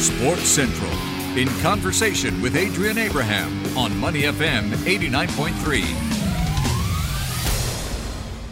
Sports Central, in conversation with Adrian Abraham on Money FM 89.3.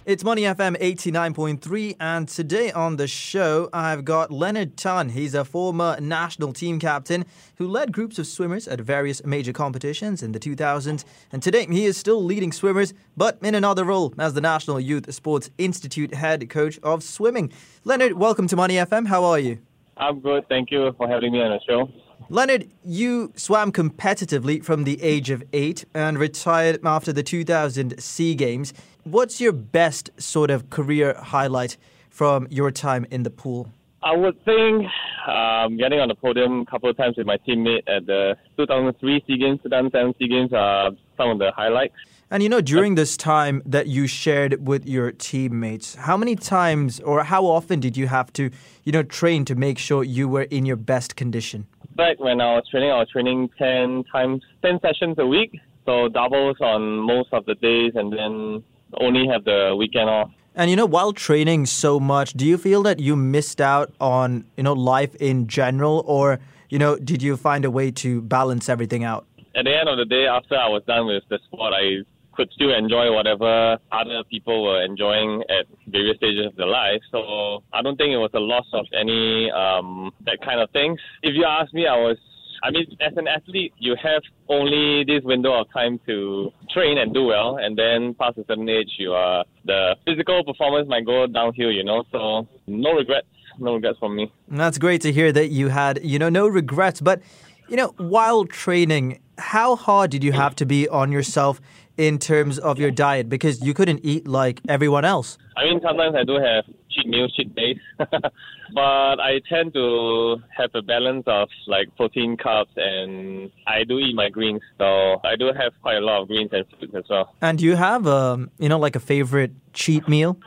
It's Money FM 89.3, and today on the show, I've got Leonard Tan. He's a former national team captain who led groups of swimmers at various major competitions in the 2000s. And today, he is still leading swimmers, but in another role as the National Youth Sports Institute head coach of swimming. Leonard, welcome to Money FM. How are you? I'm good. Thank you for having me on the show. Leonard, you swam competitively from the age of eight and retired after the 2000 SEA Games. What's your best sort of career highlight from your time in the pool? I would think um, getting on the podium a couple of times with my teammate at the 2003 SEA Games, 2007 SEA Games are some of the highlights. And you know, during this time that you shared with your teammates, how many times or how often did you have to, you know, train to make sure you were in your best condition? Back when I was training, I was training 10 times, 10 sessions a week. So doubles on most of the days and then only have the weekend off. And you know, while training so much, do you feel that you missed out on, you know, life in general or, you know, did you find a way to balance everything out? At the end of the day, after I was done with the sport, I could still enjoy whatever other people were enjoying at various stages of their life. So I don't think it was a loss of any um, that kind of things. If you ask me, I was I mean, as an athlete, you have only this window of time to train and do well, and then past a certain age, you are the physical performance might go downhill. You know, so no regrets, no regrets from me. That's great to hear that you had, you know, no regrets. But, you know, while training, how hard did you have to be on yourself in terms of your diet because you couldn't eat like everyone else? I mean, sometimes I do have cheat meals, cheat days, but I tend to have a balance of like protein, carbs, and I do eat my greens. So I do have quite a lot of greens and fruits as well. And do you have, um, you know, like a favorite cheat meal?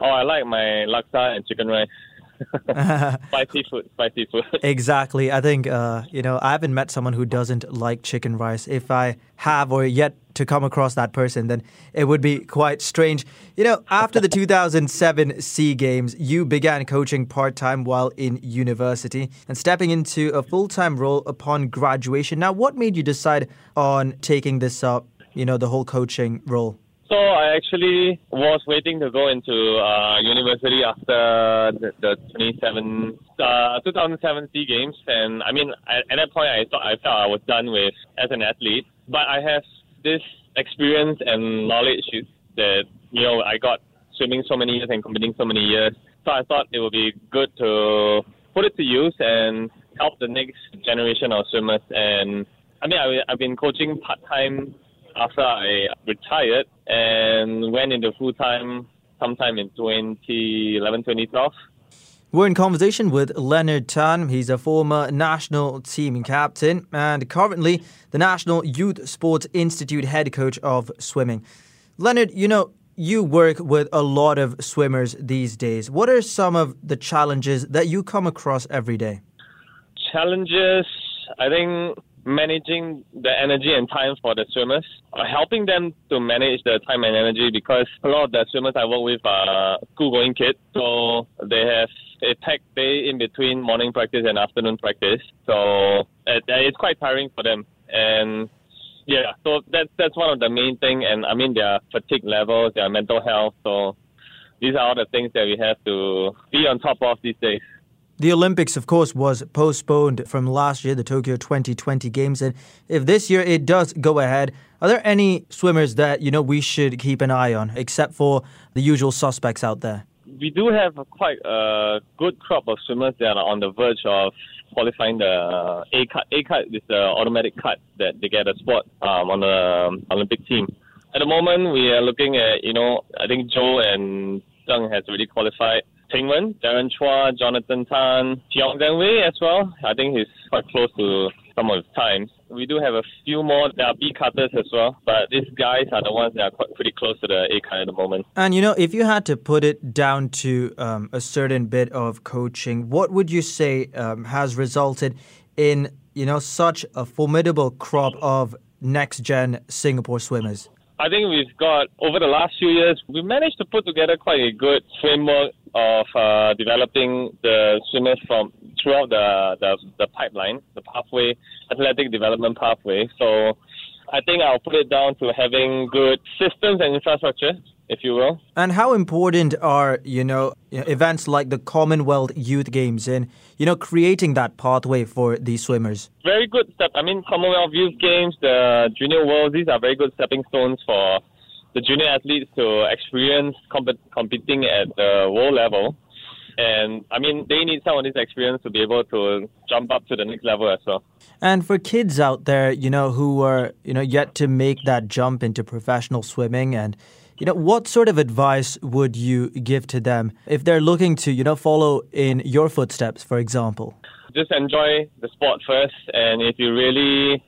Oh, I like my laksa and chicken rice. spicy food, spicy food. exactly. I think uh, you know I haven't met someone who doesn't like chicken rice. If I have or yet to come across that person, then it would be quite strange. You know, after the 2007 SEA Games, you began coaching part time while in university and stepping into a full time role upon graduation. Now, what made you decide on taking this up? You know, the whole coaching role. So I actually was waiting to go into uh, university after the, the 27, uh, 2007 SEA Games, and I mean at, at that point I thought I felt I was done with as an athlete, but I have this experience and knowledge that you know I got swimming so many years and competing so many years, so I thought it would be good to put it to use and help the next generation of swimmers. And I mean I, I've been coaching part time after I retired and went into full time sometime in 2011, 2012. We're in conversation with Leonard Tan. He's a former national team captain and currently the National Youth Sports Institute head coach of swimming. Leonard, you know, you work with a lot of swimmers these days. What are some of the challenges that you come across every day? Challenges, I think managing the energy and time for the swimmers, uh, helping them to manage the time and energy because a lot of the swimmers I work with are school going kids, so they have a packed day in between morning practice and afternoon practice. So it, it's quite tiring for them. And yeah, so that's that's one of the main thing. And I mean their fatigue levels, their mental health. So these are all the things that we have to be on top of these days. The Olympics, of course, was postponed from last year, the Tokyo 2020 Games. And if this year it does go ahead, are there any swimmers that, you know, we should keep an eye on, except for the usual suspects out there? We do have quite a good crop of swimmers that are on the verge of qualifying the uh, A cut. A cut is the automatic cut that they get a spot um, on the um, Olympic team. At the moment, we are looking at, you know, I think Joe and Zheng has already qualified. Ting Wen, Darren Chua, Jonathan Tan, Teong Tzen Wei as well. I think he's quite close to some of his times. We do have a few more that are B cutters as well, but these guys are the ones that are quite pretty close to the A cut at the moment. And you know, if you had to put it down to um, a certain bit of coaching, what would you say um, has resulted in you know such a formidable crop of next gen Singapore swimmers? I think we've got over the last few years, we managed to put together quite a good framework of uh, developing the swimmers from throughout the, the, the pipeline, the pathway, athletic development pathway. So I think I'll put it down to having good systems and infrastructure, if you will. And how important are, you know, events like the Commonwealth Youth Games in, you know, creating that pathway for these swimmers? Very good step. I mean, Commonwealth Youth Games, the Junior World, these are very good stepping stones for the junior athletes to experience comp- competing at the world level. And I mean, they need some of this experience to be able to jump up to the next level as well. And for kids out there, you know, who are, you know, yet to make that jump into professional swimming and you know, what sort of advice would you give to them if they're looking to, you know, follow in your footsteps, for example? Just enjoy the sport first, and if you really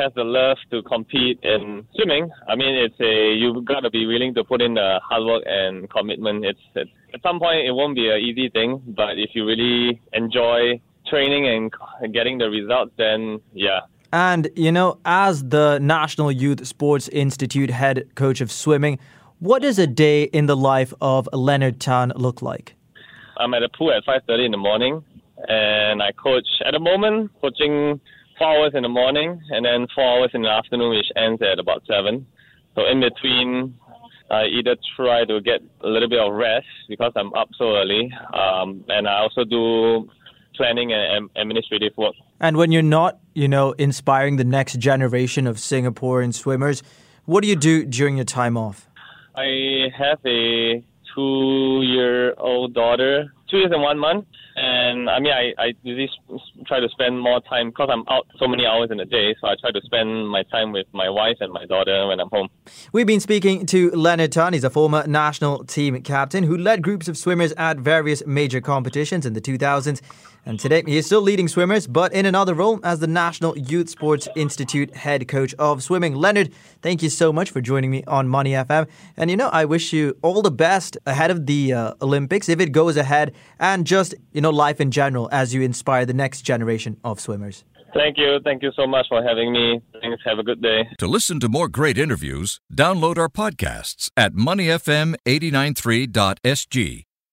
have the love to compete in swimming, I mean, it's a you've got to be willing to put in the hard work and commitment. It's, it's at some point it won't be an easy thing, but if you really enjoy training and getting the results, then yeah. And you know, as the National Youth Sports Institute head coach of swimming, what does a day in the life of Leonard Tan look like? I'm at the pool at 5:30 in the morning, and I coach at the moment coaching four hours in the morning and then four hours in the afternoon, which ends at about seven. So in between, I either try to get a little bit of rest because I'm up so early, um, and I also do planning and administrative work. And when you're not, you know, inspiring the next generation of Singaporean swimmers, what do you do during your time off? I have a two-year-old daughter, two years and one month and I mean, I, I usually try to spend more time because I'm out so many hours in a day. So I try to spend my time with my wife and my daughter when I'm home. We've been speaking to Leonard Tan. He's a former national team captain who led groups of swimmers at various major competitions in the 2000s. And today he is still leading swimmers, but in another role as the National Youth Sports Institute head coach of swimming. Leonard, thank you so much for joining me on Money FM. And you know, I wish you all the best ahead of the uh, Olympics if it goes ahead, and just you know life in general as you inspire the next generation of swimmers. Thank you. Thank you so much for having me. Thanks. Have a good day. To listen to more great interviews, download our podcasts at moneyfm893.sg